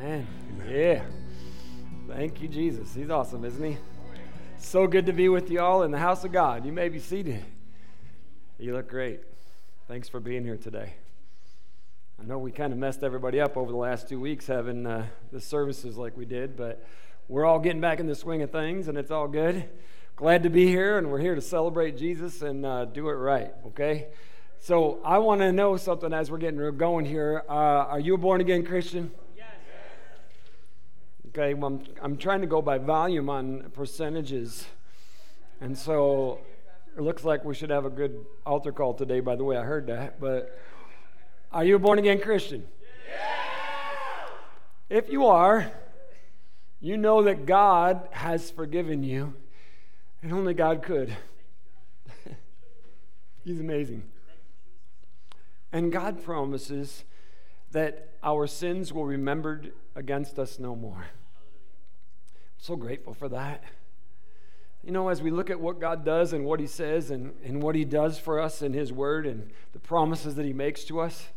Amen. Yeah. Thank you, Jesus. He's awesome, isn't he? So good to be with you all in the house of God. You may be seated. You look great. Thanks for being here today. I know we kind of messed everybody up over the last two weeks having uh, the services like we did, but we're all getting back in the swing of things and it's all good. Glad to be here, and we're here to celebrate Jesus and uh, do it right, okay? So I want to know something as we're getting going here. Uh, are you a born again Christian? Okay, well, I'm, I'm trying to go by volume on percentages. And so it looks like we should have a good altar call today, by the way. I heard that. But are you a born again Christian? If you are, you know that God has forgiven you, and only God could. He's amazing. And God promises that our sins will be remembered against us no more. So grateful for that. You know, as we look at what God does and what He says and, and what He does for us in His Word and the promises that He makes to us,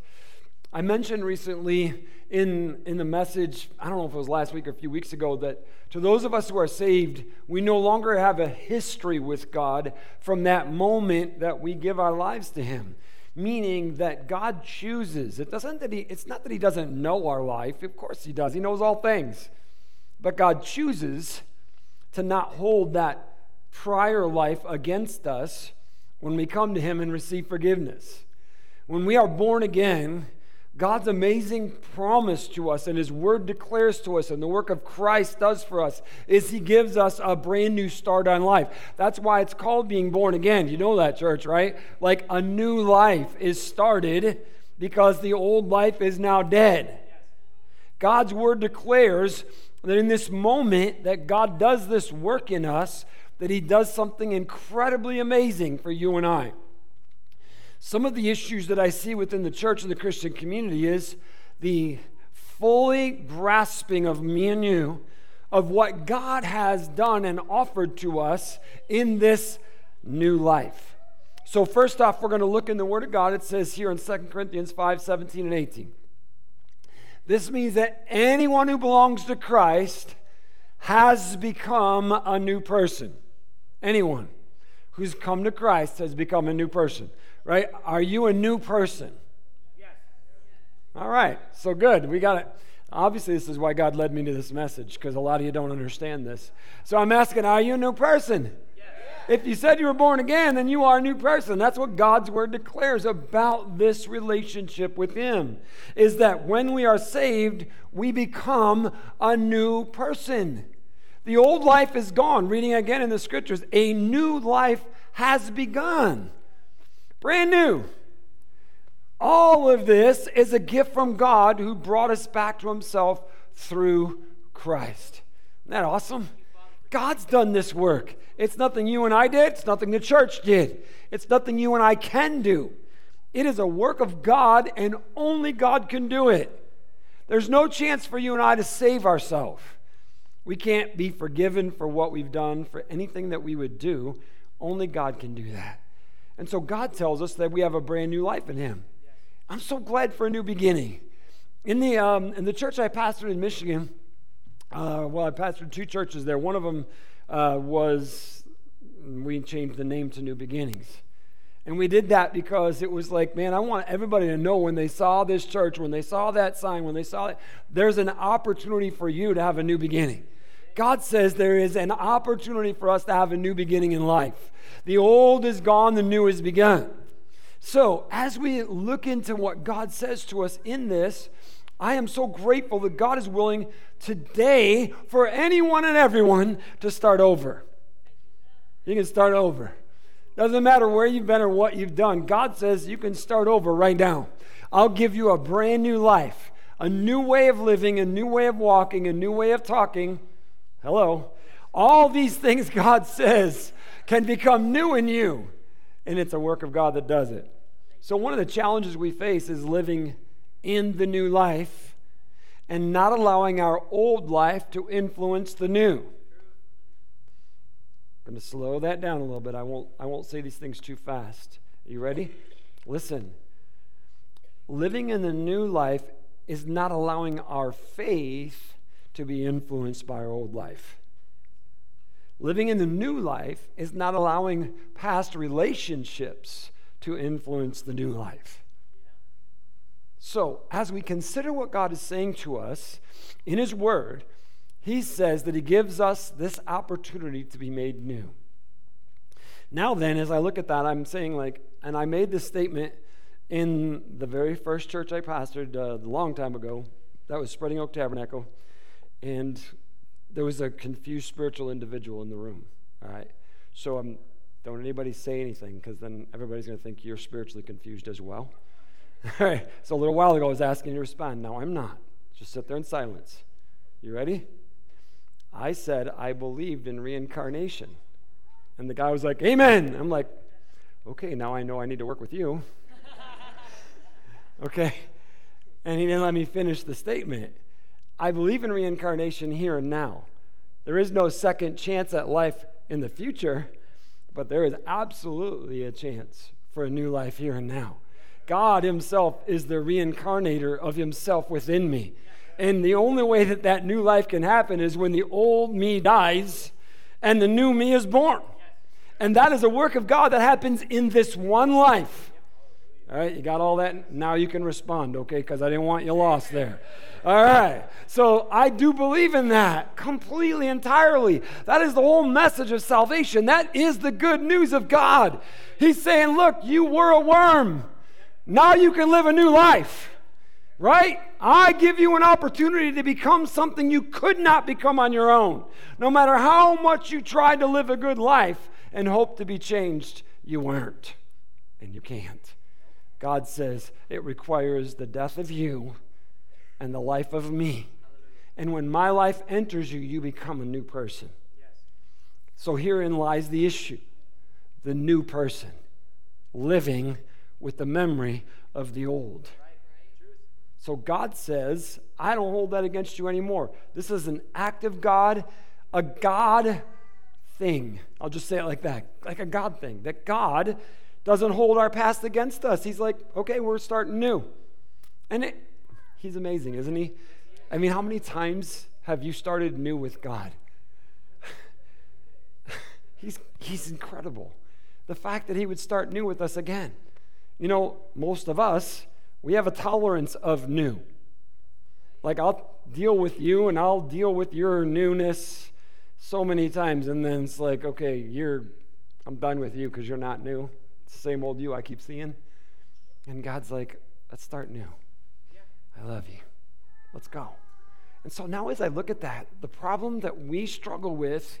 I mentioned recently in, in the message, I don't know if it was last week or a few weeks ago, that to those of us who are saved, we no longer have a history with God from that moment that we give our lives to Him meaning that God chooses. It doesn't that he, it's not that He doesn't know our life. Of course He does. He knows all things. But God chooses to not hold that prior life against us when we come to Him and receive forgiveness. When we are born again, God's amazing promise to us and His Word declares to us, and the work of Christ does for us, is He gives us a brand new start on life. That's why it's called being born again. You know that, church, right? Like a new life is started because the old life is now dead. God's Word declares that in this moment that God does this work in us, that He does something incredibly amazing for you and I. Some of the issues that I see within the church and the Christian community is the fully grasping of me and you of what God has done and offered to us in this new life. So, first off, we're going to look in the Word of God. It says here in 2 Corinthians 5 17 and 18. This means that anyone who belongs to Christ has become a new person. Anyone who's come to Christ has become a new person right? Are you a new person? Yes. All right, so good. We got it. Obviously, this is why God led me to this message because a lot of you don't understand this. So I'm asking, are you a new person? If you said you were born again, then you are a new person. That's what God's word declares about this relationship with Him. Is that when we are saved, we become a new person. The old life is gone. Reading again in the scriptures, a new life has begun. Brand new. All of this is a gift from God who brought us back to himself through Christ. Isn't that awesome? God's done this work. It's nothing you and I did, it's nothing the church did, it's nothing you and I can do. It is a work of God, and only God can do it. There's no chance for you and I to save ourselves. We can't be forgiven for what we've done, for anything that we would do. Only God can do that. And so God tells us that we have a brand new life in Him. I'm so glad for a new beginning. In the, um, in the church I pastored in Michigan, uh, well, I pastored two churches there. One of them uh, was, we changed the name to New Beginnings. And we did that because it was like, man, I want everybody to know when they saw this church, when they saw that sign, when they saw it, there's an opportunity for you to have a new beginning. God says there is an opportunity for us to have a new beginning in life. The old is gone, the new has begun. So, as we look into what God says to us in this, I am so grateful that God is willing today for anyone and everyone to start over. You can start over. Doesn't matter where you've been or what you've done. God says you can start over right now. I'll give you a brand new life, a new way of living, a new way of walking, a new way of talking. Hello. All these things God says can become new in you. And it's a work of God that does it. So, one of the challenges we face is living in the new life and not allowing our old life to influence the new. I'm going to slow that down a little bit. I won't, I won't say these things too fast. Are you ready? Listen. Living in the new life is not allowing our faith to be influenced by our old life. Living in the new life is not allowing past relationships to influence the new life. So, as we consider what God is saying to us in His Word, He says that He gives us this opportunity to be made new. Now, then, as I look at that, I'm saying, like, and I made this statement in the very first church I pastored uh, a long time ago. That was Spreading Oak Tabernacle. And there was a confused spiritual individual in the room. All right. So um, don't anybody say anything because then everybody's going to think you're spiritually confused as well. All right. So a little while ago, I was asking you to respond. Now I'm not. Just sit there in silence. You ready? I said I believed in reincarnation. And the guy was like, Amen. I'm like, okay, now I know I need to work with you. okay? And he didn't let me finish the statement. I believe in reincarnation here and now. There is no second chance at life in the future, but there is absolutely a chance for a new life here and now. God Himself is the reincarnator of Himself within me. And the only way that that new life can happen is when the old me dies and the new me is born. And that is a work of God that happens in this one life. All right, you got all that? Now you can respond, okay? Because I didn't want you lost there. All right. So I do believe in that completely, entirely. That is the whole message of salvation. That is the good news of God. He's saying, look, you were a worm. Now you can live a new life. Right? I give you an opportunity to become something you could not become on your own. No matter how much you tried to live a good life and hope to be changed, you weren't. And you can't. God says it requires the death of you and the life of me. And when my life enters you, you become a new person. So herein lies the issue the new person living with the memory of the old. So God says, I don't hold that against you anymore. This is an act of God, a God thing. I'll just say it like that, like a God thing. That God doesn't hold our past against us. He's like, okay, we're starting new. And it, he's amazing, isn't he? I mean, how many times have you started new with God? he's, he's incredible. The fact that he would start new with us again. You know, most of us, we have a tolerance of new. Like, I'll deal with you and I'll deal with your newness so many times, and then it's like, okay, you're, I'm done with you because you're not new It's the same old you I keep seeing. And God's like, let's start new. I love you. Let's go. And so now, as I look at that, the problem that we struggle with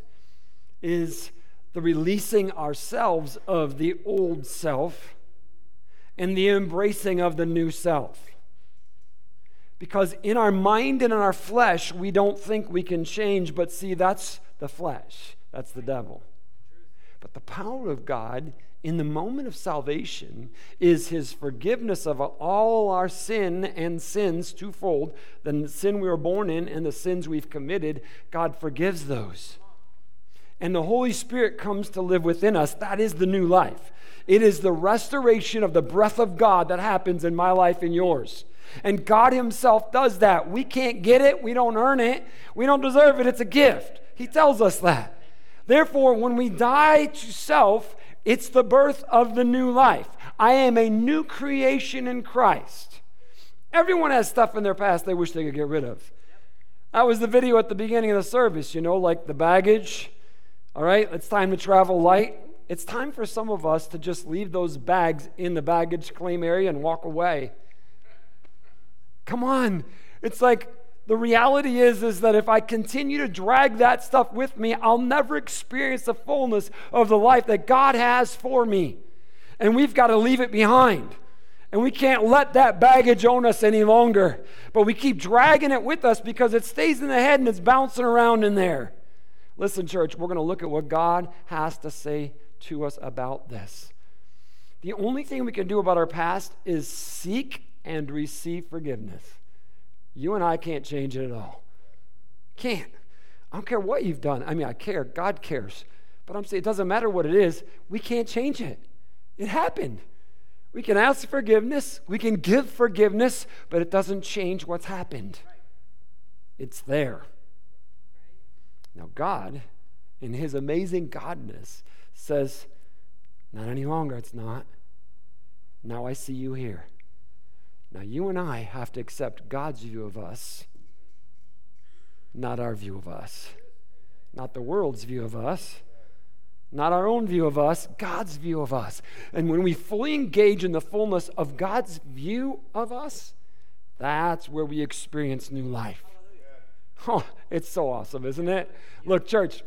is the releasing ourselves of the old self and the embracing of the new self. Because in our mind and in our flesh, we don't think we can change, but see, that's the flesh, that's the devil. But the power of God in the moment of salvation is his forgiveness of all our sin and sins twofold the sin we were born in and the sins we've committed. God forgives those. And the holy spirit comes to live within us. That is the new life it is the restoration of the breath of god that happens in my life and yours and god himself does that we can't get it we don't earn it we don't deserve it it's a gift he tells us that therefore when we die to self it's the birth of the new life. I am a new creation in Christ. Everyone has stuff in their past they wish they could get rid of. That was the video at the beginning of the service, you know, like the baggage. All right, it's time to travel light. It's time for some of us to just leave those bags in the baggage claim area and walk away. Come on. It's like the reality is is that if i continue to drag that stuff with me i'll never experience the fullness of the life that god has for me and we've got to leave it behind and we can't let that baggage own us any longer but we keep dragging it with us because it stays in the head and it's bouncing around in there listen church we're going to look at what god has to say to us about this the only thing we can do about our past is seek and receive forgiveness you and I can't change it at all. Can't. I don't care what you've done. I mean, I care. God cares. But I'm saying it doesn't matter what it is. We can't change it. It happened. We can ask forgiveness, we can give forgiveness, but it doesn't change what's happened. It's there. Now, God, in His amazing Godness, says, Not any longer, it's not. Now I see you here. Now, you and I have to accept God's view of us, not our view of us, not the world's view of us, not our own view of us, God's view of us. And when we fully engage in the fullness of God's view of us, that's where we experience new life. Oh, it's so awesome, isn't it? Look, church,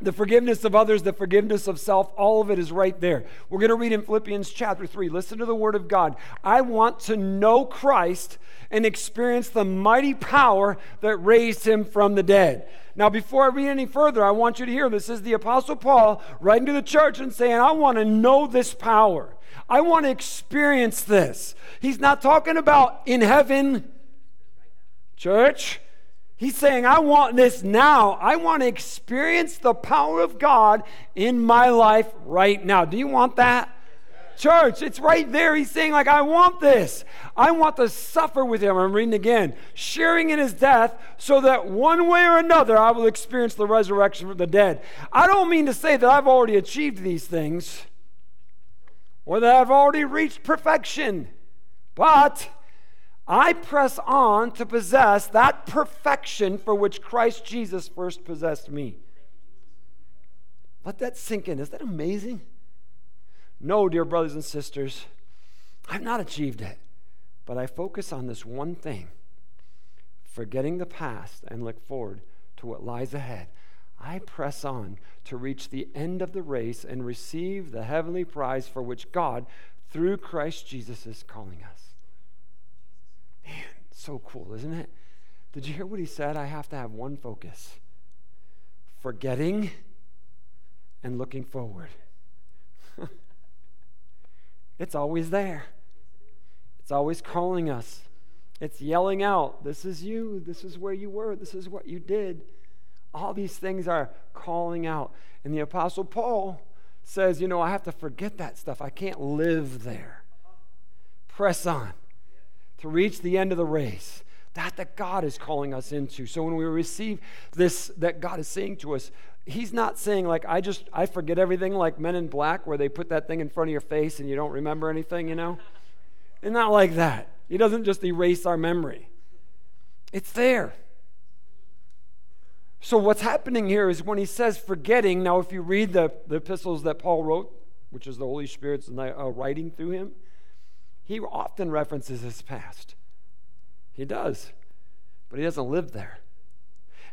the forgiveness of others, the forgiveness of self, all of it is right there. We're going to read in Philippians chapter 3. Listen to the word of God. I want to know Christ and experience the mighty power that raised him from the dead. Now, before I read any further, I want you to hear this is the Apostle Paul writing to the church and saying, I want to know this power. I want to experience this. He's not talking about in heaven, church. He's saying, I want this now. I want to experience the power of God in my life right now. Do you want that? Church, it's right there. He's saying, like, I want this. I want to suffer with him. I'm reading again. Sharing in his death, so that one way or another I will experience the resurrection from the dead. I don't mean to say that I've already achieved these things or that I've already reached perfection, but I press on to possess that perfection for which Christ Jesus first possessed me. Let that sink in. Is that amazing? No, dear brothers and sisters, I've not achieved it, but I focus on this one thing forgetting the past and look forward to what lies ahead. I press on to reach the end of the race and receive the heavenly prize for which God, through Christ Jesus, is calling us. Man, so cool, isn't it? Did you hear what he said? I have to have one focus forgetting and looking forward. it's always there, it's always calling us. It's yelling out, This is you. This is where you were. This is what you did. All these things are calling out. And the Apostle Paul says, You know, I have to forget that stuff. I can't live there. Press on to reach the end of the race. That that God is calling us into. So when we receive this that God is saying to us, He's not saying like I just I forget everything like Men in Black, where they put that thing in front of your face and you don't remember anything, you know? And not like that. He doesn't just erase our memory. It's there. So what's happening here is when he says forgetting, now if you read the, the epistles that Paul wrote, which is the Holy Spirit's uh, writing through him, he often references his past. He does, but he doesn't live there.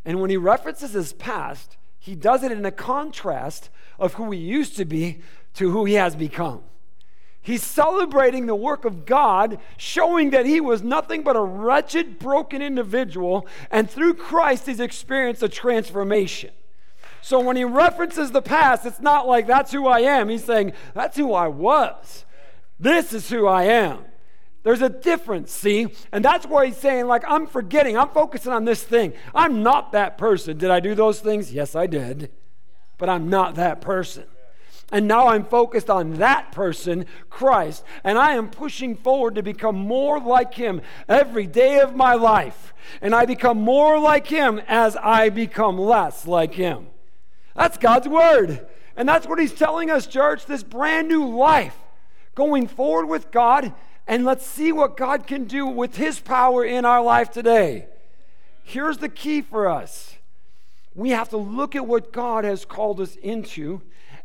And when he references his past, he does it in a contrast of who he used to be to who he has become. He's celebrating the work of God, showing that he was nothing but a wretched, broken individual, and through Christ, he's experienced a transformation. So when he references the past, it's not like that's who I am. He's saying, that's who I was. This is who I am. There's a difference, see? And that's why he's saying, like, I'm forgetting, I'm focusing on this thing. I'm not that person. Did I do those things? Yes, I did. But I'm not that person. And now I'm focused on that person, Christ. And I am pushing forward to become more like him every day of my life. And I become more like him as I become less like him. That's God's word. And that's what he's telling us, church, this brand new life going forward with God, and let's see what God can do with His power in our life today. Here's the key for us we have to look at what God has called us into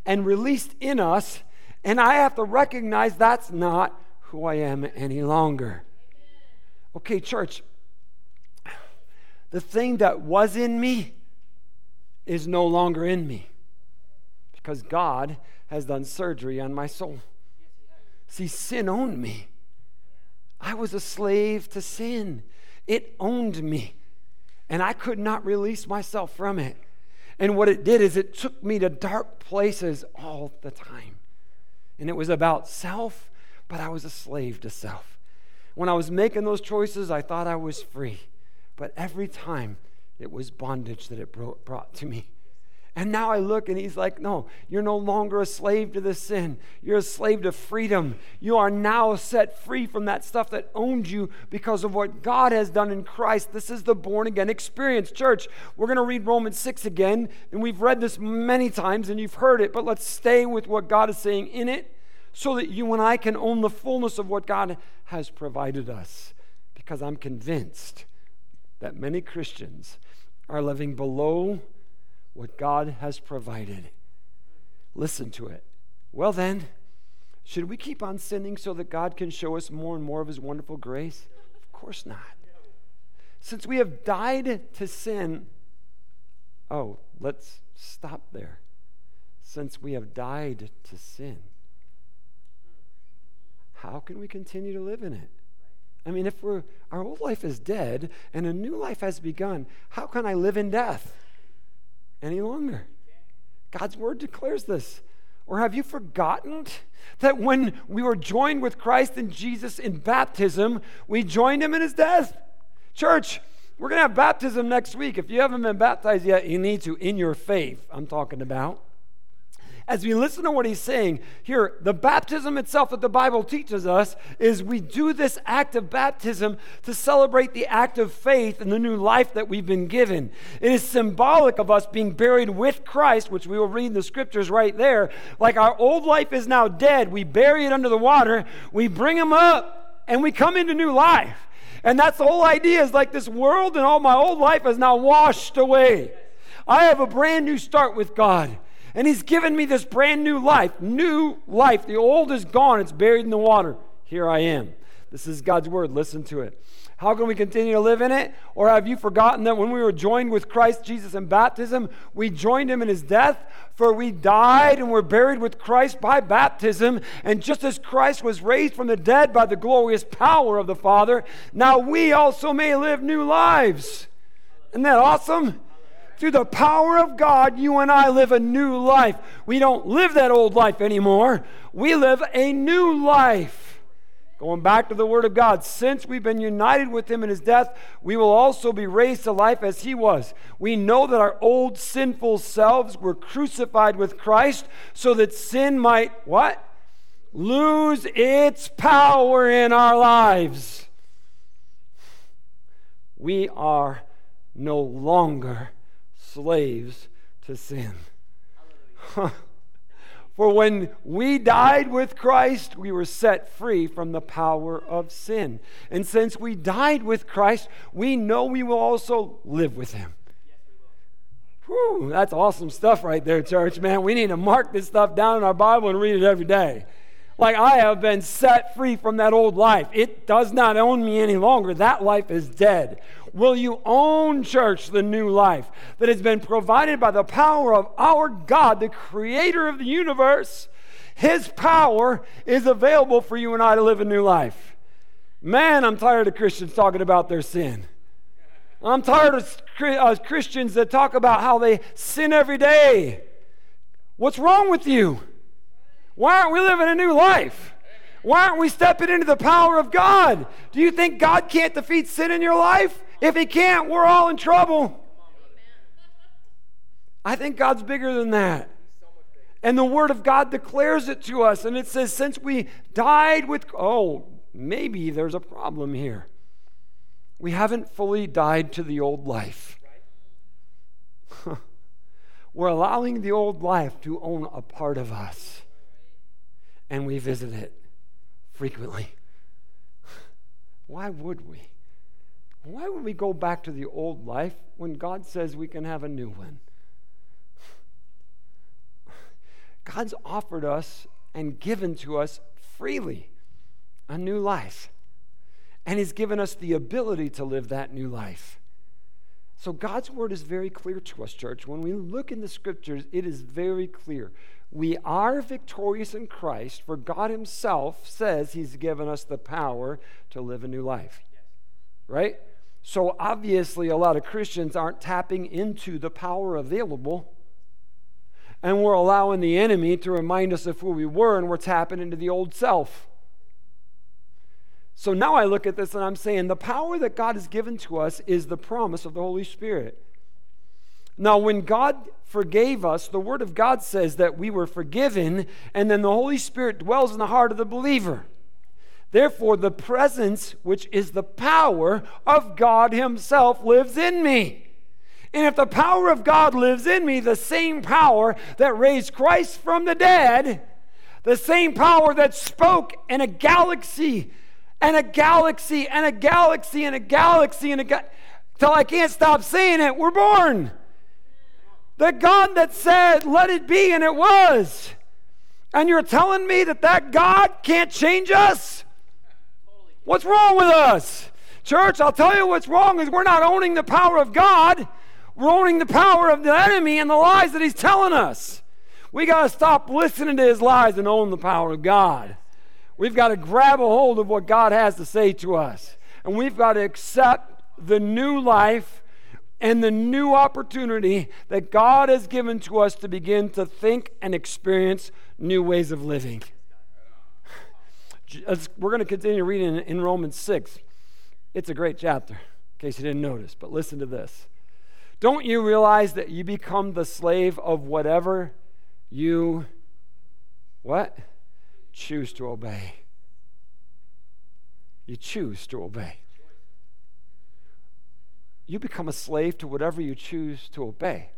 and released in us, and I have to recognize that's not who I am any longer. Okay, church, the thing that was in me is no longer in me because God has done surgery on my soul. See, sin owned me. I was a slave to sin, it owned me. And I could not release myself from it. And what it did is it took me to dark places all the time. And it was about self, but I was a slave to self. When I was making those choices, I thought I was free. But every time, it was bondage that it brought to me. And now I look and he's like, No, you're no longer a slave to the sin. You're a slave to freedom. You are now set free from that stuff that owned you because of what God has done in Christ. This is the born again experience. Church, we're going to read Romans 6 again. And we've read this many times and you've heard it, but let's stay with what God is saying in it so that you and I can own the fullness of what God has provided us. Because I'm convinced that many Christians are living below what God has provided. Listen to it. Well, then, should we keep on sinning so that God can show us more and more of His wonderful grace? Of course not. Since we have died to sin, oh, let's stop there. Since we have died to sin, how can we continue to live in it? I mean, if we're, our old life is dead and a new life has begun, how can I live in death? Any longer. God's word declares this. Or have you forgotten that when we were joined with Christ and Jesus in baptism, we joined him in his death? Church, we're going to have baptism next week. If you haven't been baptized yet, you need to in your faith, I'm talking about as we listen to what he's saying here, the baptism itself that the Bible teaches us is we do this act of baptism to celebrate the act of faith and the new life that we've been given. It is symbolic of us being buried with Christ, which we will read in the scriptures right there. Like our old life is now dead, we bury it under the water, we bring him up, and we come into new life. And that's the whole idea is like this world and all my old life is now washed away. I have a brand new start with God. And He's given me this brand new life. New life. The old is gone, it's buried in the water. Here I am. This is God's word. Listen to it. How can we continue to live in it? Or have you forgotten that when we were joined with Christ Jesus in baptism, we joined him in his death? For we died and were buried with Christ by baptism. And just as Christ was raised from the dead by the glorious power of the Father, now we also may live new lives. Isn't that awesome? Through the power of God, you and I live a new life. We don't live that old life anymore. We live a new life. Going back to the Word of God, since we've been united with Him in His death, we will also be raised to life as He was. We know that our old sinful selves were crucified with Christ so that sin might, what? Lose its power in our lives. We are no longer slaves to sin. For when we died with Christ, we were set free from the power of sin. And since we died with Christ, we know we will also live with him. Whew, that's awesome stuff right there, church, man. We need to mark this stuff down in our Bible and read it every day. Like, I have been set free from that old life. It does not own me any longer. That life is dead. Will you own, church, the new life that has been provided by the power of our God, the creator of the universe? His power is available for you and I to live a new life. Man, I'm tired of Christians talking about their sin. I'm tired of uh, Christians that talk about how they sin every day. What's wrong with you? Why aren't we living a new life? Why aren't we stepping into the power of God? Do you think God can't defeat sin in your life? If He can't, we're all in trouble. I think God's bigger than that. And the Word of God declares it to us. And it says, since we died with, oh, maybe there's a problem here. We haven't fully died to the old life. We're allowing the old life to own a part of us. And we visit it frequently. Why would we? Why would we go back to the old life when God says we can have a new one? God's offered us and given to us freely a new life. And He's given us the ability to live that new life. So God's word is very clear to us, church. When we look in the scriptures, it is very clear. We are victorious in Christ, for God Himself says He's given us the power to live a new life. Right? So obviously, a lot of Christians aren't tapping into the power available. And we're allowing the enemy to remind us of who we were, and we're tapping into the old self. So now I look at this and I'm saying the power that God has given to us is the promise of the Holy Spirit. Now, when God forgave us, the Word of God says that we were forgiven, and then the Holy Spirit dwells in the heart of the believer. Therefore, the presence, which is the power of God Himself, lives in me. And if the power of God lives in me, the same power that raised Christ from the dead, the same power that spoke in a galaxy and a galaxy and a galaxy and a galaxy and a ga- till I can't stop saying it, we're born. The God that said, let it be, and it was. And you're telling me that that God can't change us? What's wrong with us? Church, I'll tell you what's wrong is we're not owning the power of God. We're owning the power of the enemy and the lies that he's telling us. We got to stop listening to his lies and own the power of God. We've got to grab a hold of what God has to say to us. And we've got to accept the new life and the new opportunity that God has given to us to begin to think and experience new ways of living. We're going to continue reading in Romans 6. It's a great chapter, in case you didn't notice, but listen to this. Don't you realize that you become the slave of whatever you what? Choose to obey. You choose to obey. You become a slave to whatever you choose to obey.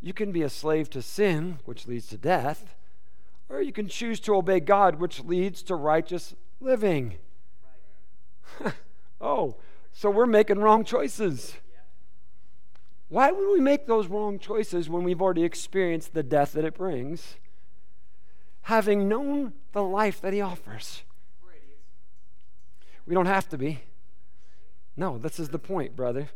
You can be a slave to sin, which leads to death, or you can choose to obey God, which leads to righteous living. oh, so we're making wrong choices. Why would we make those wrong choices when we've already experienced the death that it brings, having known the life that He offers? We don't have to be. No, this is the point, brother.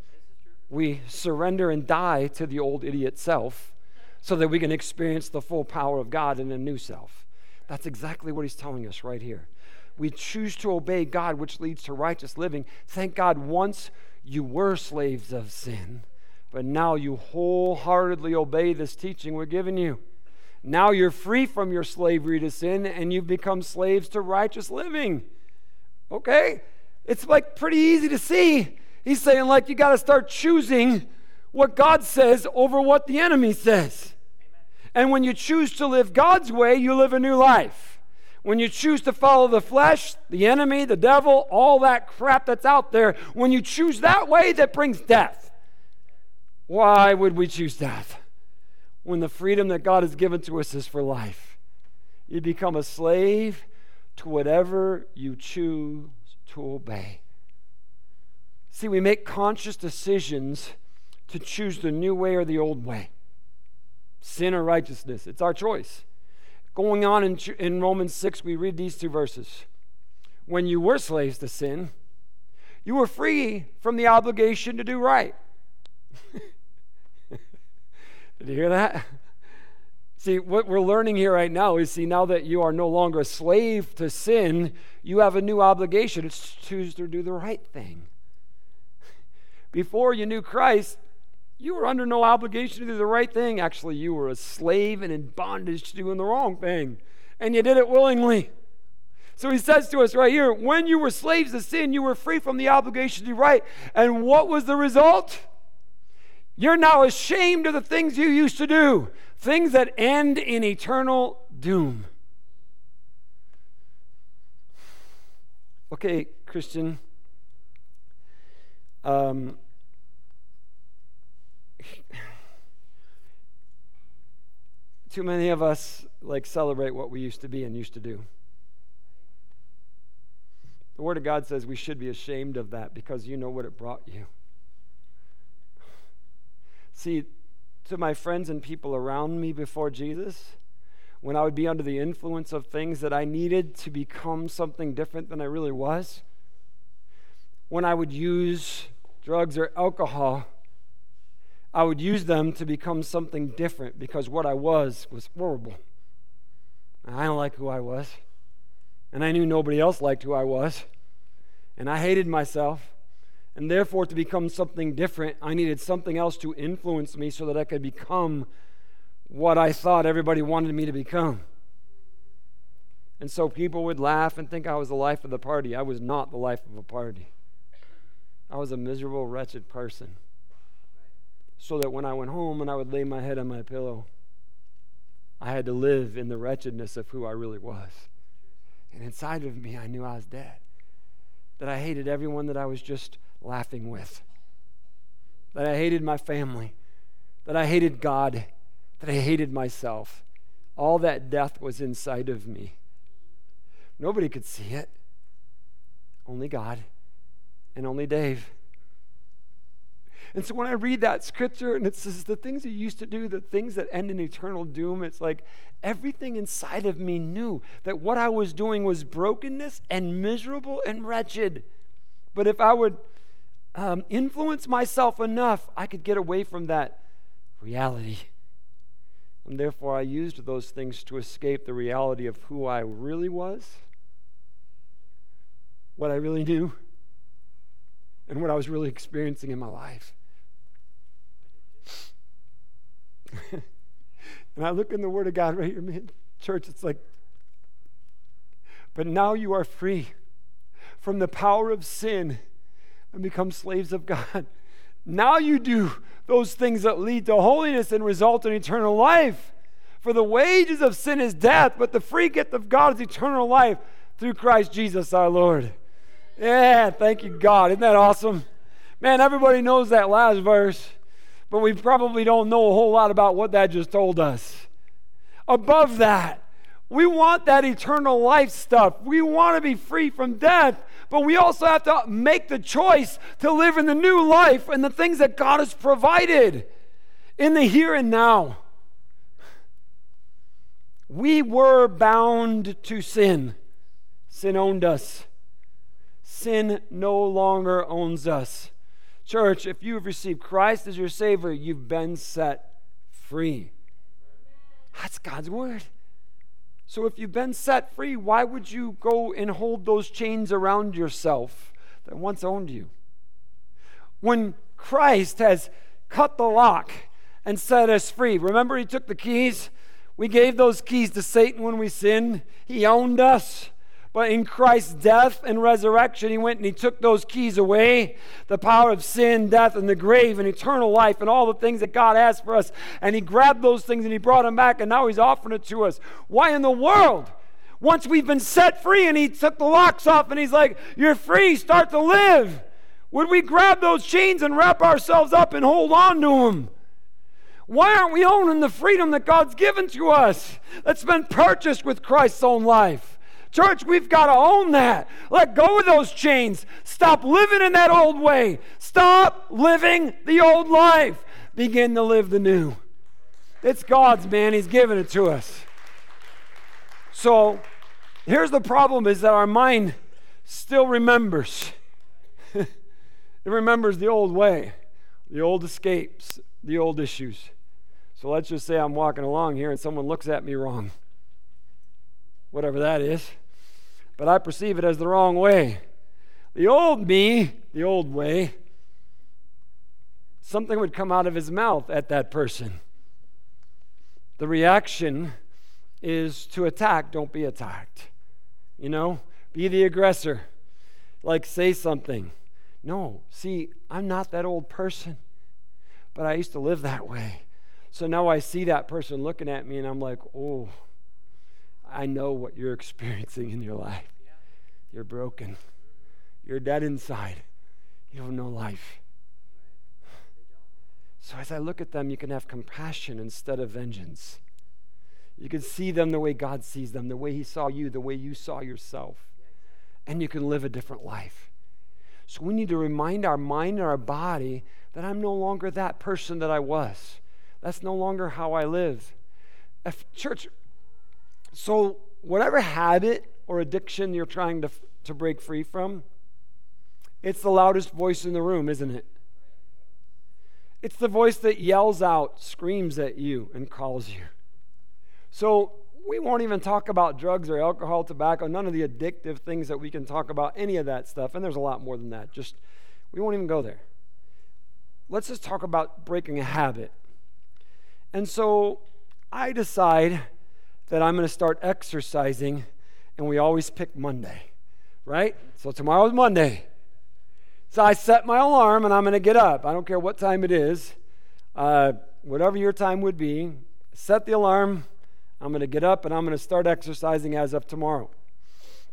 We surrender and die to the old idiot self so that we can experience the full power of God in a new self. That's exactly what He's telling us right here. We choose to obey God, which leads to righteous living. Thank God, once you were slaves of sin but now you wholeheartedly obey this teaching we're giving you. Now you're free from your slavery to sin and you've become slaves to righteous living. Okay? It's like pretty easy to see. He's saying, like, you got to start choosing what God says over what the enemy says. And when you choose to live God's way, you live a new life. When you choose to follow the flesh, the enemy, the devil, all that crap that's out there, when you choose that way, that brings death. Why would we choose death when the freedom that God has given to us is for life? You become a slave to whatever you choose to obey. See, we make conscious decisions to choose the new way or the old way sin or righteousness. It's our choice. Going on in, in Romans 6, we read these two verses. When you were slaves to sin, you were free from the obligation to do right. Did you hear that? See, what we're learning here right now is see, now that you are no longer a slave to sin, you have a new obligation. It's to choose to do the right thing. Before you knew Christ, you were under no obligation to do the right thing. Actually, you were a slave and in bondage to doing the wrong thing, and you did it willingly. So he says to us right here when you were slaves to sin, you were free from the obligation to do right. And what was the result? You're now ashamed of the things you used to do, things that end in eternal doom. Okay, Christian. Um, too many of us like celebrate what we used to be and used to do. The Word of God says we should be ashamed of that because you know what it brought you. See, to my friends and people around me before Jesus, when I would be under the influence of things that I needed to become something different than I really was, when I would use drugs or alcohol, I would use them to become something different because what I was was horrible. I don't like who I was. And I knew nobody else liked who I was. And I hated myself. And therefore, to become something different, I needed something else to influence me so that I could become what I thought everybody wanted me to become. And so people would laugh and think I was the life of the party. I was not the life of a party. I was a miserable, wretched person. so that when I went home and I would lay my head on my pillow, I had to live in the wretchedness of who I really was. And inside of me, I knew I was dead. That I hated everyone that I was just laughing with. That I hated my family. That I hated God. That I hated myself. All that death was inside of me. Nobody could see it. Only God and only Dave. And so when I read that scripture and it says the things you used to do, the things that end in eternal doom, it's like everything inside of me knew that what I was doing was brokenness and miserable and wretched. But if I would um, influence myself enough, I could get away from that reality. And therefore, I used those things to escape the reality of who I really was, what I really knew, and what I was really experiencing in my life. and I look in the Word of God right here, man. Church, it's like, but now you are free from the power of sin and become slaves of God. Now you do those things that lead to holiness and result in eternal life. For the wages of sin is death, but the free gift of God is eternal life through Christ Jesus our Lord. Yeah, thank you, God. Isn't that awesome? Man, everybody knows that last verse but we probably don't know a whole lot about what that just told us. Above that, we want that eternal life stuff. We want to be free from death, but we also have to make the choice to live in the new life and the things that God has provided in the here and now. We were bound to sin. Sin owned us. Sin no longer owns us. Church, if you have received Christ as your Savior, you've been set free. That's God's word. So if you've been set free, why would you go and hold those chains around yourself that once owned you? When Christ has cut the lock and set us free, remember He took the keys? We gave those keys to Satan when we sinned, He owned us. But in Christ's death and resurrection, he went and he took those keys away the power of sin, death, and the grave, and eternal life, and all the things that God has for us. And he grabbed those things and he brought them back, and now he's offering it to us. Why in the world? Once we've been set free and he took the locks off and he's like, You're free, start to live. Would we grab those chains and wrap ourselves up and hold on to them? Why aren't we owning the freedom that God's given to us that's been purchased with Christ's own life? Church, we've got to own that. Let go of those chains. Stop living in that old way. Stop living the old life. Begin to live the new. It's God's, man. He's given it to us. So here's the problem is that our mind still remembers. it remembers the old way, the old escapes, the old issues. So let's just say I'm walking along here and someone looks at me wrong. Whatever that is but I perceive it as the wrong way. The old me, the old way, something would come out of his mouth at that person. The reaction is to attack, don't be attacked. You know, be the aggressor. Like, say something. No, see, I'm not that old person, but I used to live that way. So now I see that person looking at me and I'm like, oh, I know what you're experiencing in your life. You're broken. You're dead inside. You have no life. So as I look at them, you can have compassion instead of vengeance. You can see them the way God sees them, the way He saw you, the way you saw yourself. And you can live a different life. So we need to remind our mind and our body that I'm no longer that person that I was. That's no longer how I live. If, church, so whatever habit or addiction you're trying to, to break free from, it's the loudest voice in the room, isn't it? It's the voice that yells out, screams at you, and calls you. So we won't even talk about drugs or alcohol, tobacco, none of the addictive things that we can talk about, any of that stuff. And there's a lot more than that. Just, we won't even go there. Let's just talk about breaking a habit. And so I decide that I'm going to start exercising, and we always pick Monday, right? So tomorrow's Monday. So I set my alarm and I'm going to get up. I don't care what time it is. uh, whatever your time would be, set the alarm. I'm going to get up and I'm going to start exercising as of tomorrow.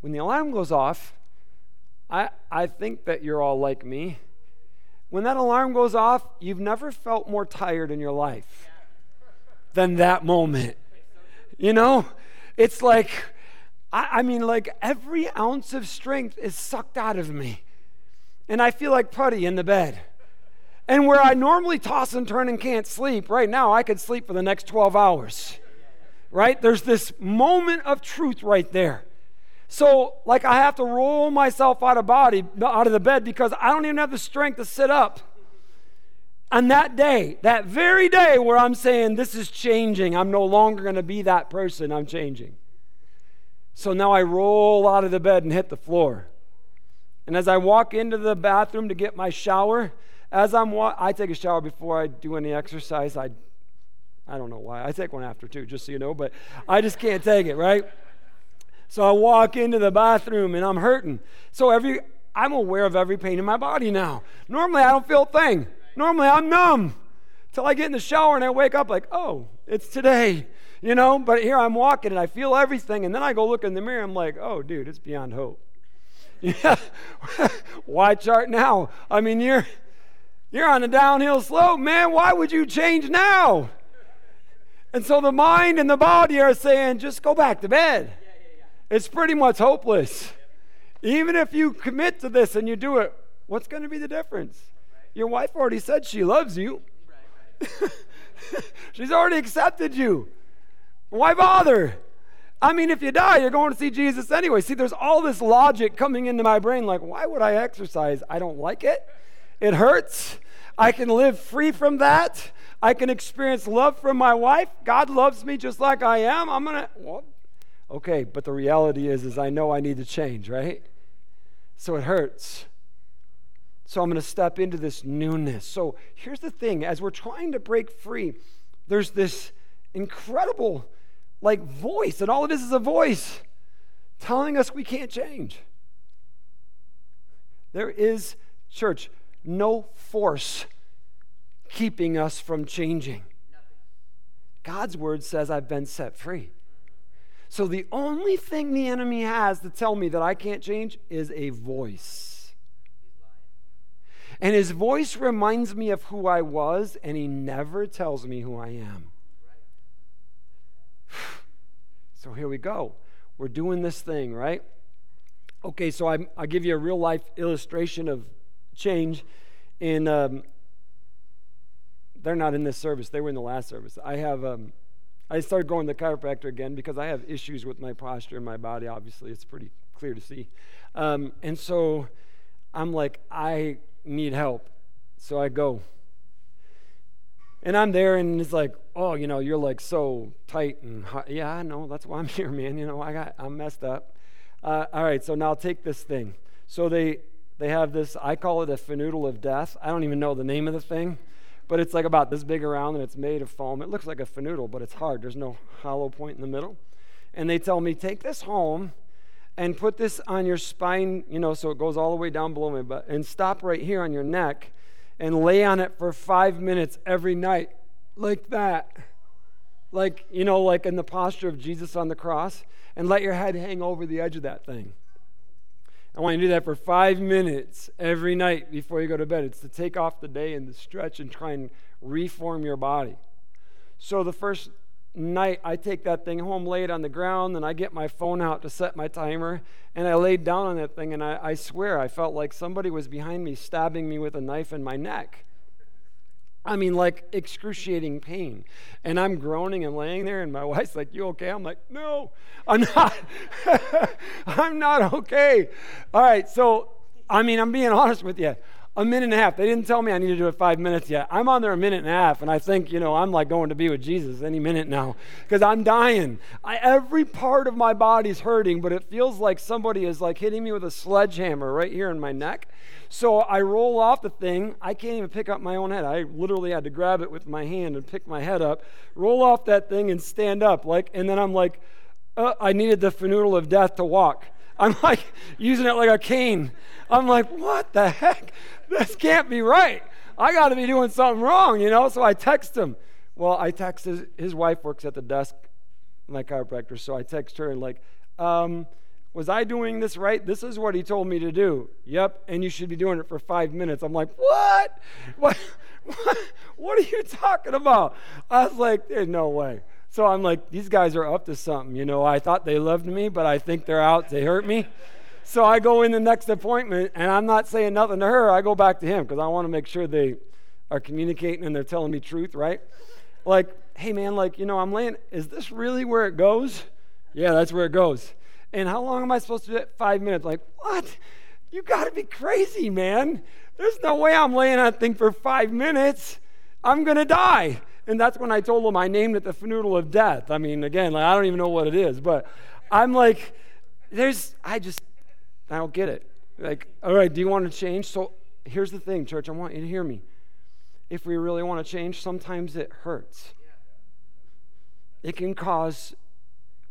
When the alarm goes off, I, I think that you're all like me. When that alarm goes off, you've never felt more tired in your life than that moment. You know, it's like, I, I mean, like every ounce of strength is sucked out of me. And I feel like putty in the bed. And where I normally toss and turn and can't sleep, right now I could sleep for the next 12 hours. Right? There's this moment of truth right there. So, like, I have to roll myself out of body, out of the bed, because I don't even have the strength to sit up. On that day, that very day where I'm saying, This is changing, I'm no longer going to be that person, I'm changing. So now I roll out of the bed and hit the floor. And as I walk into the bathroom to get my shower, as I'm wa- I take a shower before I do any exercise. I I don't know why. I take one after too, just so you know, but I just can't take it, right? So I walk into the bathroom and I'm hurting. So every I'm aware of every pain in my body now. Normally I don't feel a thing. Normally I'm numb. Till I get in the shower and I wake up like, oh, it's today. You know, but here I'm walking and I feel everything, and then I go look in the mirror, I'm like, oh dude, it's beyond hope. Yeah. Why chart now? I mean, you're you're on a downhill slope, man. Why would you change now? And so the mind and the body are saying, just go back to bed. It's pretty much hopeless. Even if you commit to this and you do it, what's going to be the difference? Your wife already said she loves you. She's already accepted you. Why bother? I mean, if you die, you're going to see Jesus anyway. See, there's all this logic coming into my brain like, why would I exercise? I don't like it. It hurts. I can live free from that. I can experience love from my wife. God loves me just like I am. I'm going to, well, okay, but the reality is, is I know I need to change, right? So it hurts. So I'm going to step into this newness. So here's the thing as we're trying to break free, there's this incredible like voice, and all it is is a voice telling us we can't change. There is, church, no force keeping us from changing. God's word says, I've been set free. So the only thing the enemy has to tell me that I can't change is a voice. And his voice reminds me of who I was, and he never tells me who I am. so here we go. We're doing this thing, right? Okay, so I, I'll give you a real life illustration of change. In um, they're not in this service; they were in the last service. I have um, I started going to the chiropractor again because I have issues with my posture and my body. Obviously, it's pretty clear to see. Um, and so I'm like, I need help. So I go. And I'm there, and it's like, oh, you know, you're like so tight and hot. yeah, I know. That's why I'm here, man. You know, I got, I'm messed up. Uh, all right, so now take this thing. So they they have this. I call it a finoodle of death. I don't even know the name of the thing, but it's like about this big around, and it's made of foam. It looks like a finoodle, but it's hard. There's no hollow point in the middle. And they tell me, take this home and put this on your spine, you know, so it goes all the way down below my butt, and stop right here on your neck and lay on it for five minutes every night, like that. Like, you know, like in the posture of Jesus on the cross, and let your head hang over the edge of that thing. I want you to do that for five minutes every night before you go to bed. It's to take off the day and stretch and try and reform your body. So the first night I take that thing home, lay it on the ground, and I get my phone out to set my timer. And I laid down on that thing, and I, I swear I felt like somebody was behind me stabbing me with a knife in my neck. I mean, like excruciating pain. And I'm groaning and laying there, and my wife's like, You okay? I'm like, No, I'm not. I'm not okay. All right, so, I mean, I'm being honest with you a minute and a half. They didn't tell me I needed to do it five minutes yet. I'm on there a minute and a half, and I think, you know, I'm like going to be with Jesus any minute now because I'm dying. I, every part of my body's hurting, but it feels like somebody is like hitting me with a sledgehammer right here in my neck. So I roll off the thing. I can't even pick up my own head. I literally had to grab it with my hand and pick my head up, roll off that thing, and stand up. Like, and then I'm like, uh, I needed the finoodle of death to walk. I'm like using it like a cane. I'm like, what the heck? This can't be right. I got to be doing something wrong, you know? So I text him. Well, I text his, his wife works at the desk, my chiropractor. So I text her and, like, um, was I doing this right? This is what he told me to do. Yep, and you should be doing it for five minutes. I'm like, what? What? What, what are you talking about? I was like, there's no way. So I'm like, these guys are up to something. You know, I thought they loved me, but I think they're out. They hurt me. So I go in the next appointment, and I'm not saying nothing to her. I go back to him because I want to make sure they are communicating and they're telling me truth, right? Like, hey man, like, you know, I'm laying, is this really where it goes? Yeah, that's where it goes. And how long am I supposed to do it? Five minutes. Like, what? You got to be crazy, man. There's no way I'm laying on that thing for five minutes. I'm going to die. And that's when I told him I named it the fanoodle of death. I mean, again, like, I don't even know what it is, but I'm like, there's, I just, I don't get it. Like, all right, do you want to change? So here's the thing, church, I want you to hear me. If we really want to change, sometimes it hurts, it can cause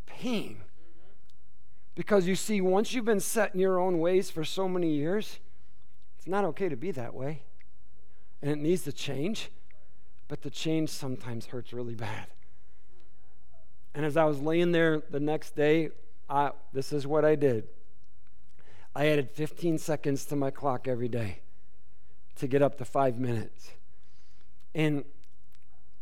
pain. Because you see, once you've been set in your own ways for so many years, it's not okay to be that way. And it needs to change. But the change sometimes hurts really bad. And as I was laying there the next day, I, this is what I did. I added 15 seconds to my clock every day to get up to five minutes. And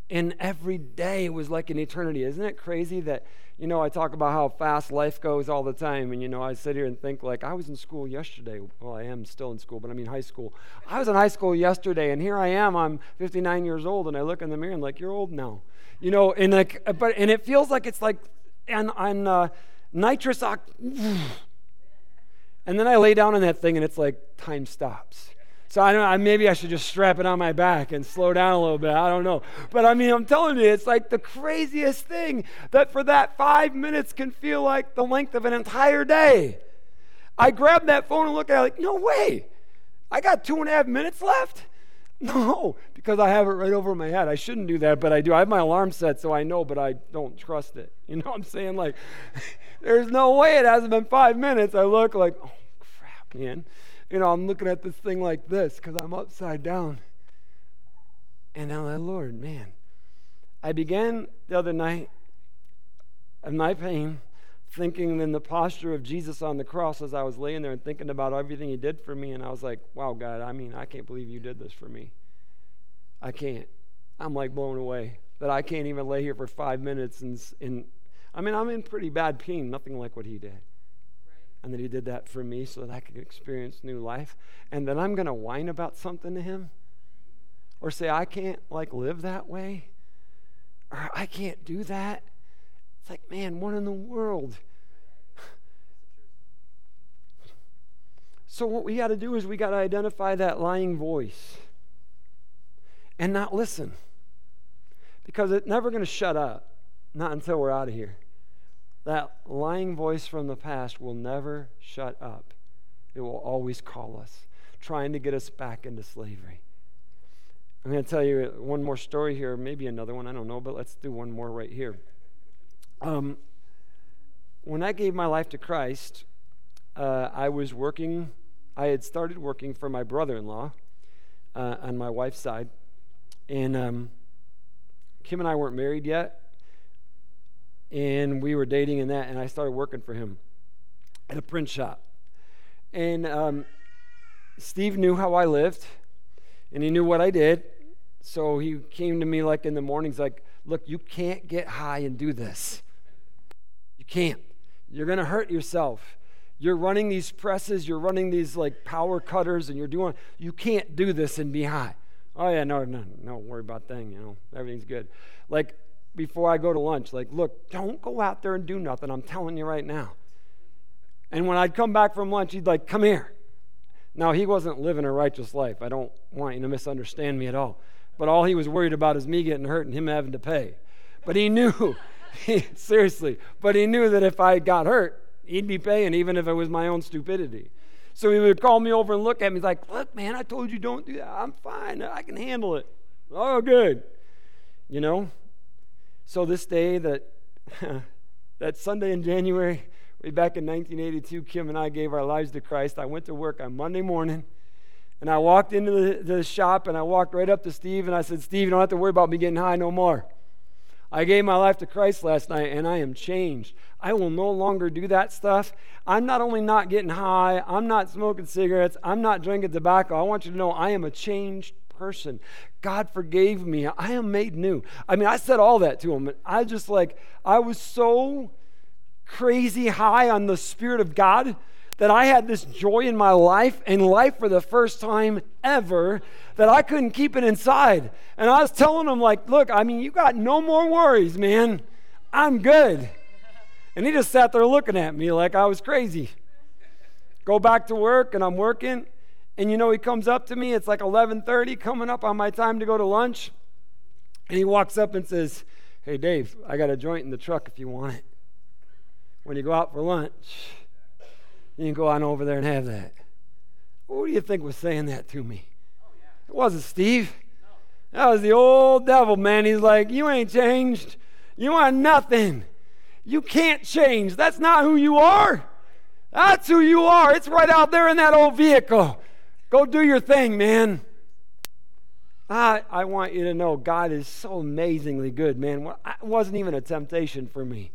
and every day was like an eternity. Isn't it crazy that, you know, I talk about how fast life goes all the time. And, you know, I sit here and think, like, I was in school yesterday. Well, I am still in school, but I mean high school. I was in high school yesterday, and here I am. I'm 59 years old, and I look in the mirror and, like, you're old now. You know, and, like, but, and it feels like it's like on, on uh, nitrous oxide. And then I lay down on that thing, and it's like time stops. So I don't know, maybe I should just strap it on my back and slow down a little bit. I don't know. But I mean, I'm telling you, it's like the craziest thing that for that five minutes can feel like the length of an entire day. I grab that phone and look at it like, no way. I got two and a half minutes left? No, because I have it right over my head. I shouldn't do that, but I do. I have my alarm set so I know, but I don't trust it. You know what I'm saying? Like, there's no way it hasn't been five minutes. I look like, oh, crap, man you know, I'm looking at this thing like this because I'm upside down. And I'm like, Lord, man. I began the other night of my pain thinking in the posture of Jesus on the cross as I was laying there and thinking about everything he did for me. And I was like, wow, God, I mean, I can't believe you did this for me. I can't. I'm like blown away that I can't even lay here for five minutes and, and I mean, I'm in pretty bad pain, nothing like what he did and that he did that for me so that I could experience new life, and then I'm going to whine about something to him or say, I can't like live that way or I can't do that. It's like, man, what in the world? So, what we got to do is we got to identify that lying voice and not listen because it's never going to shut up, not until we're out of here. That lying voice from the past will never shut up. It will always call us, trying to get us back into slavery. I'm going to tell you one more story here, maybe another one, I don't know, but let's do one more right here. Um, when I gave my life to Christ, uh, I was working, I had started working for my brother in law uh, on my wife's side. And um, Kim and I weren't married yet and we were dating and that, and I started working for him at a print shop. And um, Steve knew how I lived, and he knew what I did. So he came to me like in the mornings, like, look, you can't get high and do this. You can't. You're to hurt yourself. You're running these presses, you're running these like power cutters, and you're doing, you can't do this and be high. Oh, yeah, no, no, no, worry about thing, you know, everything's good. Like, before I go to lunch, like, look, don't go out there and do nothing. I'm telling you right now. And when I'd come back from lunch, he'd like, come here. Now, he wasn't living a righteous life. I don't want you to misunderstand me at all. But all he was worried about is me getting hurt and him having to pay. But he knew, seriously, but he knew that if I got hurt, he'd be paying, even if it was my own stupidity. So he would call me over and look at me. Like, look, man, I told you don't do that. I'm fine. I can handle it. Oh, good. You know, so this day that that Sunday in January, way back in 1982, Kim and I gave our lives to Christ. I went to work on Monday morning, And I walked into the, the shop and I walked right up to Steve and I said, Steve, you don't have to worry about me getting high no more. I gave my life to Christ last night and I am changed. I will no longer do that stuff. I'm not only not getting high, I'm not smoking cigarettes, I'm not drinking tobacco. I want you to know I am a changed person. God forgave me. I am made new. I mean, I said all that to him. I just like, I was so crazy high on the Spirit of God that I had this joy in my life and life for the first time ever that I couldn't keep it inside. And I was telling him, like, look, I mean, you got no more worries, man. I'm good. And he just sat there looking at me like I was crazy. Go back to work and I'm working. And you know, he comes up to me, it's like 11:30, coming up on my time to go to lunch. And he walks up and says, Hey Dave, I got a joint in the truck if you want it. When you go out for lunch, you can go on over there and have that. Who do you think was saying that to me? It wasn't Steve. That was the old devil, man. He's like, You ain't changed. You want nothing. You can't change. That's not who you are. That's who you are. It's right out there in that old vehicle. Go do your thing, man. I, I want you to know God is so amazingly good, man. It wasn't even a temptation for me.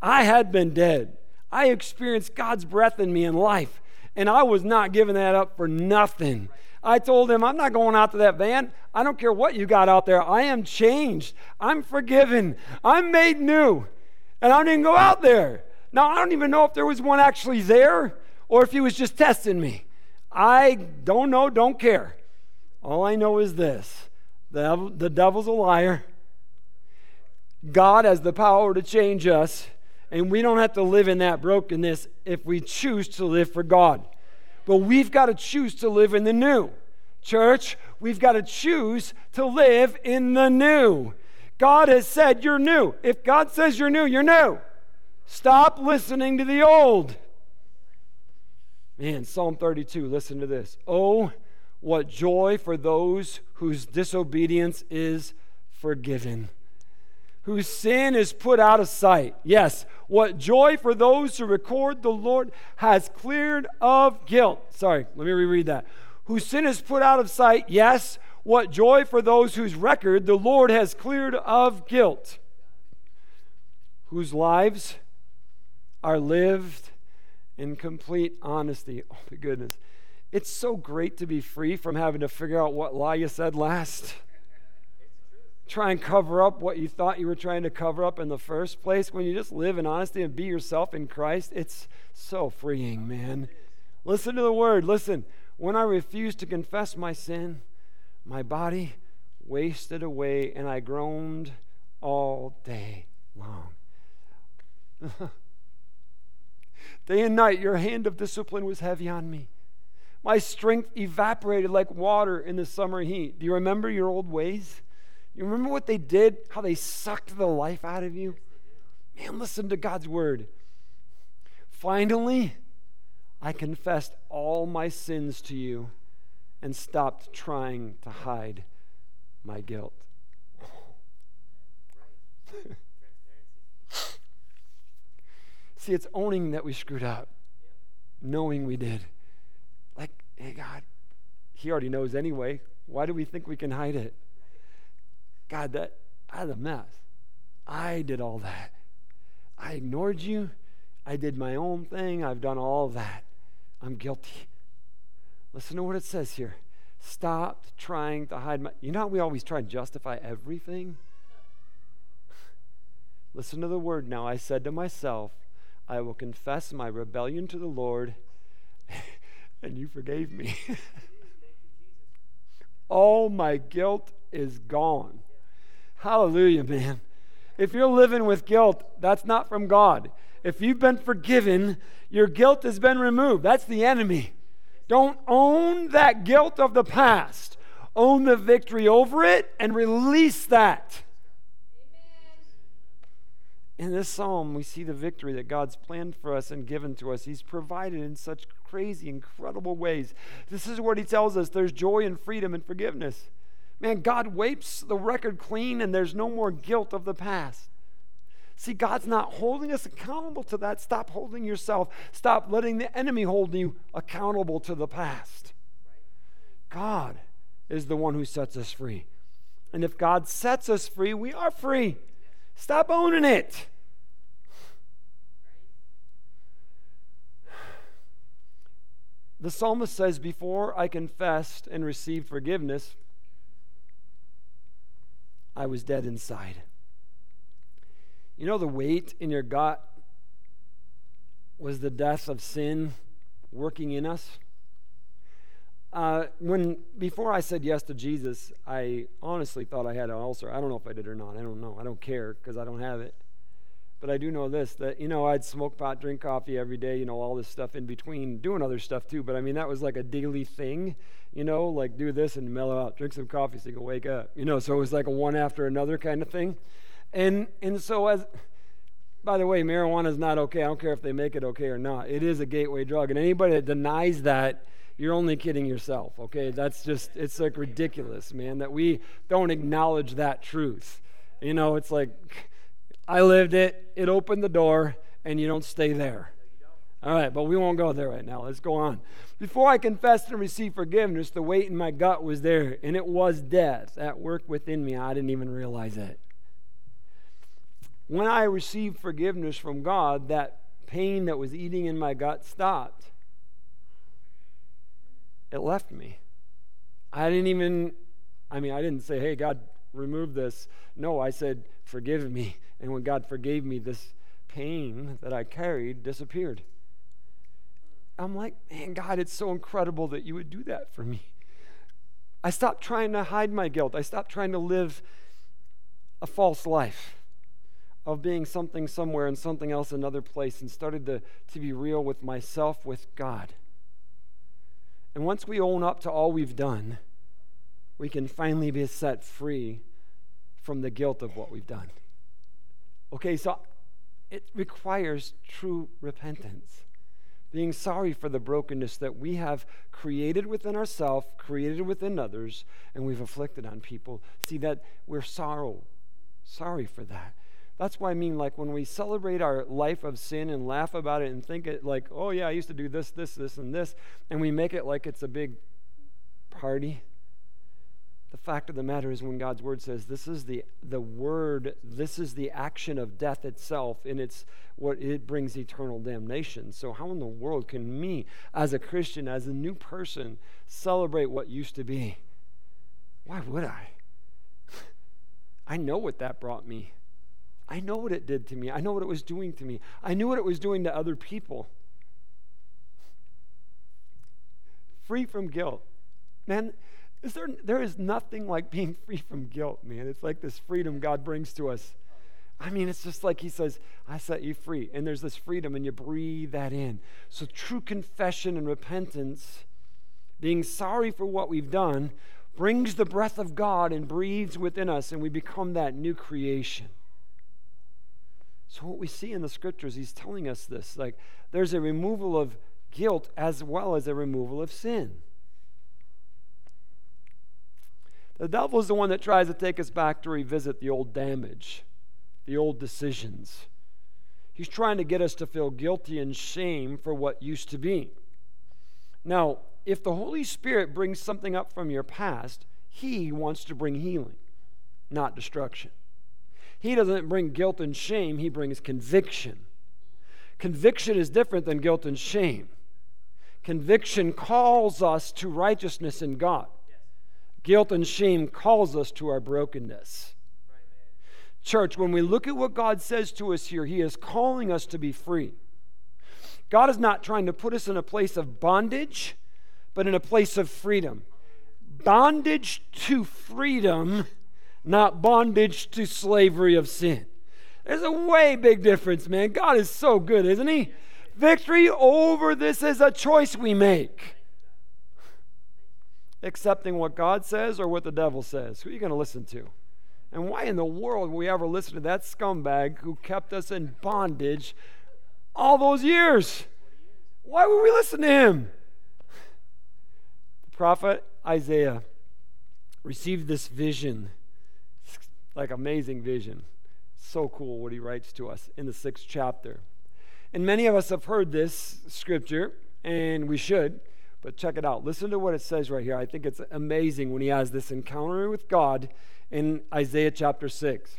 I had been dead. I experienced God's breath in me in life, and I was not giving that up for nothing. I told him, I'm not going out to that van. I don't care what you got out there. I am changed. I'm forgiven. I'm made new. And I didn't go out there. Now, I don't even know if there was one actually there or if he was just testing me. I don't know, don't care. All I know is this the, the devil's a liar. God has the power to change us, and we don't have to live in that brokenness if we choose to live for God. But we've got to choose to live in the new. Church, we've got to choose to live in the new. God has said you're new. If God says you're new, you're new. Stop listening to the old. Man, Psalm 32, listen to this. Oh, what joy for those whose disobedience is forgiven, whose sin is put out of sight. Yes, what joy for those who record the Lord has cleared of guilt. Sorry, let me reread that. Whose sin is put out of sight. Yes, what joy for those whose record the Lord has cleared of guilt, whose lives are lived in complete honesty. Oh, my goodness. It's so great to be free from having to figure out what lie you said last. Try and cover up what you thought you were trying to cover up in the first place. When you just live in honesty and be yourself in Christ, it's so freeing, man. Listen to the word. Listen, when I refused to confess my sin, my body wasted away, and I groaned all day long. day and night, your hand of discipline was heavy on me. My strength evaporated like water in the summer heat. Do you remember your old ways? You remember what they did? How they sucked the life out of you? Man, listen to God's word. Finally, I confessed all my sins to you and stopped trying to hide my guilt. See, it's owning that we screwed up, knowing we did. Like, hey, God, He already knows anyway. Why do we think we can hide it? God, that I had a mess. I did all that. I ignored you. I did my own thing. I've done all that. I'm guilty. Listen to what it says here. Stop trying to hide my. You know how we always try and justify everything? Listen to the word now. I said to myself, I will confess my rebellion to the Lord, and you forgave me. All my guilt is gone. Hallelujah, man. If you're living with guilt, that's not from God. If you've been forgiven, your guilt has been removed. That's the enemy. Don't own that guilt of the past. Own the victory over it and release that. In this psalm, we see the victory that God's planned for us and given to us. He's provided in such crazy, incredible ways. This is what He tells us there's joy and freedom and forgiveness. Man, God wipes the record clean and there's no more guilt of the past. See, God's not holding us accountable to that. Stop holding yourself. Stop letting the enemy hold you accountable to the past. God is the one who sets us free. And if God sets us free, we are free. Stop owning it. The psalmist says, Before I confessed and received forgiveness, I was dead inside. You know, the weight in your gut was the death of sin working in us. Uh, when before I said yes to Jesus, I honestly thought I had an ulcer. I don't know if I did or not. I don't know. I don't care because I don't have it. But I do know this that, you know, I'd smoke pot, drink coffee every day, you know, all this stuff in between, doing other stuff too. But I mean, that was like a daily thing, you know, like do this and mellow out, drink some coffee so you can wake up, you know. So it was like a one after another kind of thing. And, and so, as, by the way, marijuana is not okay. I don't care if they make it okay or not. It is a gateway drug. And anybody that denies that, you're only kidding yourself, okay? That's just, it's like ridiculous, man, that we don't acknowledge that truth. You know, it's like, I lived it, it opened the door, and you don't stay there. All right, but we won't go there right now. Let's go on. Before I confessed and received forgiveness, the weight in my gut was there, and it was death at work within me. I didn't even realize it. When I received forgiveness from God, that pain that was eating in my gut stopped. It left me. I didn't even, I mean, I didn't say, hey, God, remove this. No, I said, forgive me. And when God forgave me, this pain that I carried disappeared. I'm like, man, God, it's so incredible that you would do that for me. I stopped trying to hide my guilt. I stopped trying to live a false life of being something somewhere and something else another place and started to, to be real with myself, with God. And once we own up to all we've done, we can finally be set free from the guilt of what we've done. Okay, so it requires true repentance. Being sorry for the brokenness that we have created within ourselves, created within others, and we've afflicted on people. See that we're sorrow, sorry for that. That's why I mean, like, when we celebrate our life of sin and laugh about it and think it like, oh, yeah, I used to do this, this, this, and this, and we make it like it's a big party the fact of the matter is, when God's word says this is the, the word, this is the action of death itself, and it's what it brings eternal damnation. So, how in the world can me, as a Christian, as a new person, celebrate what used to be? Why would I? I know what that brought me. I know what it did to me. I know what it was doing to me. I knew what it was doing to other people. Free from guilt. Man, is there, there is nothing like being free from guilt, man. It's like this freedom God brings to us. I mean, it's just like He says, I set you free. And there's this freedom, and you breathe that in. So, true confession and repentance, being sorry for what we've done, brings the breath of God and breathes within us, and we become that new creation. So, what we see in the scriptures, He's telling us this like, there's a removal of guilt as well as a removal of sin. The devil is the one that tries to take us back to revisit the old damage, the old decisions. He's trying to get us to feel guilty and shame for what used to be. Now, if the Holy Spirit brings something up from your past, He wants to bring healing, not destruction. He doesn't bring guilt and shame, He brings conviction. Conviction is different than guilt and shame. Conviction calls us to righteousness in God. Guilt and shame calls us to our brokenness. Church, when we look at what God says to us here, He is calling us to be free. God is not trying to put us in a place of bondage, but in a place of freedom. Bondage to freedom, not bondage to slavery of sin. There's a way big difference, man. God is so good, isn't He? Victory over this is a choice we make accepting what God says or what the devil says? Who are you going to listen to? And why in the world would we ever listen to that scumbag who kept us in bondage all those years? Why would we listen to him? The prophet Isaiah received this vision, like amazing vision. So cool what he writes to us in the sixth chapter. And many of us have heard this scripture, and we should. But check it out. Listen to what it says right here. I think it's amazing when he has this encounter with God in Isaiah chapter 6.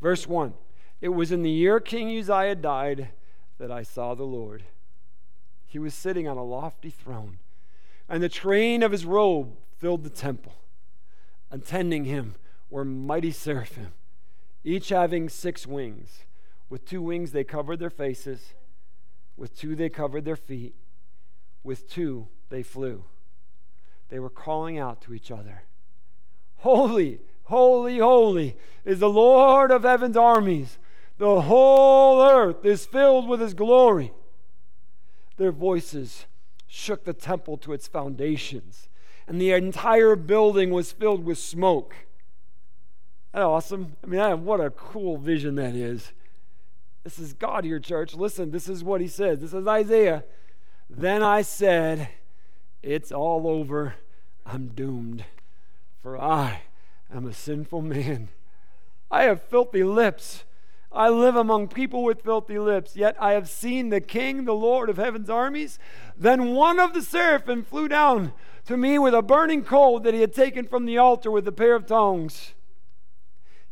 Verse 1 It was in the year King Uzziah died that I saw the Lord. He was sitting on a lofty throne, and the train of his robe filled the temple. Attending him were mighty seraphim, each having six wings. With two wings they covered their faces, with two they covered their feet, with two they flew. They were calling out to each other Holy, holy, holy is the Lord of heaven's armies. The whole earth is filled with his glory. Their voices shook the temple to its foundations, and the entire building was filled with smoke. That awesome? I mean, what a cool vision that is. This is God here, church. Listen, this is what he says. This is Isaiah. Then I said, It's all over. I'm doomed. For I am a sinful man. I have filthy lips. I live among people with filthy lips, yet I have seen the King, the Lord of heaven's armies. Then one of the seraphim flew down to me with a burning coal that he had taken from the altar with a pair of tongs.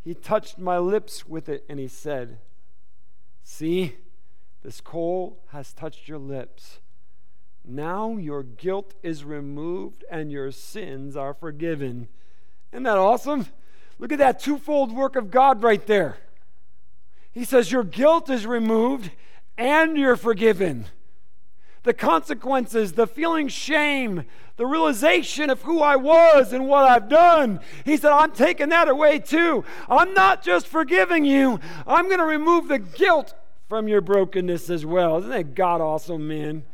He touched my lips with it, and he said, See, this coal has touched your lips. Now your guilt is removed and your sins are forgiven. Isn't that awesome? Look at that twofold work of God right there. He says, Your guilt is removed and you're forgiven. The consequences, the feeling shame, the realization of who I was and what I've done. He said, I'm taking that away too. I'm not just forgiving you, I'm going to remove the guilt from your brokenness as well. Isn't that God awesome, man?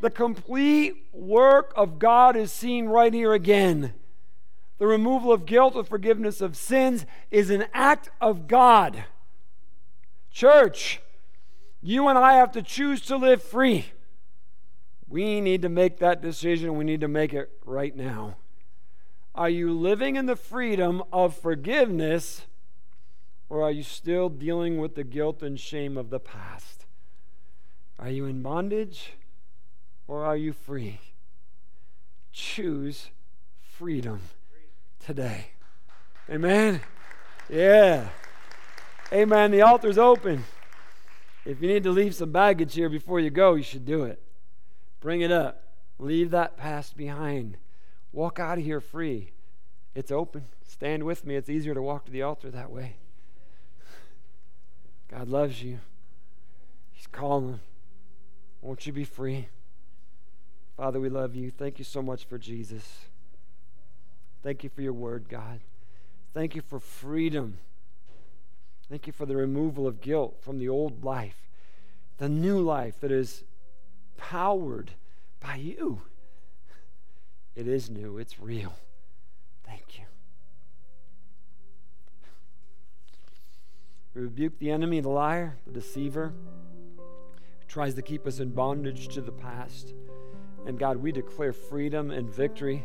The complete work of God is seen right here again. The removal of guilt, the forgiveness of sins is an act of God. Church, you and I have to choose to live free. We need to make that decision. We need to make it right now. Are you living in the freedom of forgiveness, or are you still dealing with the guilt and shame of the past? Are you in bondage, or are you free? Choose freedom today. Amen? Yeah. Amen. The altar's open. If you need to leave some baggage here before you go, you should do it. Bring it up. Leave that past behind. Walk out of here free. It's open. Stand with me. It's easier to walk to the altar that way. God loves you. He's calling. Won't you be free? Father, we love you. Thank you so much for Jesus. Thank you for your word, God. Thank you for freedom. Thank you for the removal of guilt from the old life, the new life that is powered by you. It is new, it's real. Thank you. We rebuke the enemy, the liar, the deceiver, who tries to keep us in bondage to the past. And God, we declare freedom and victory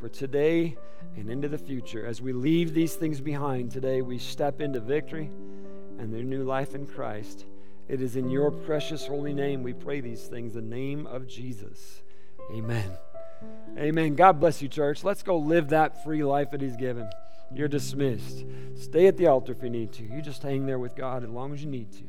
for today and into the future. As we leave these things behind today, we step into victory and their new life in Christ. It is in your precious holy name we pray these things, the name of Jesus. Amen. Amen. God bless you, church. Let's go live that free life that He's given. You're dismissed. Stay at the altar if you need to. You just hang there with God as long as you need to.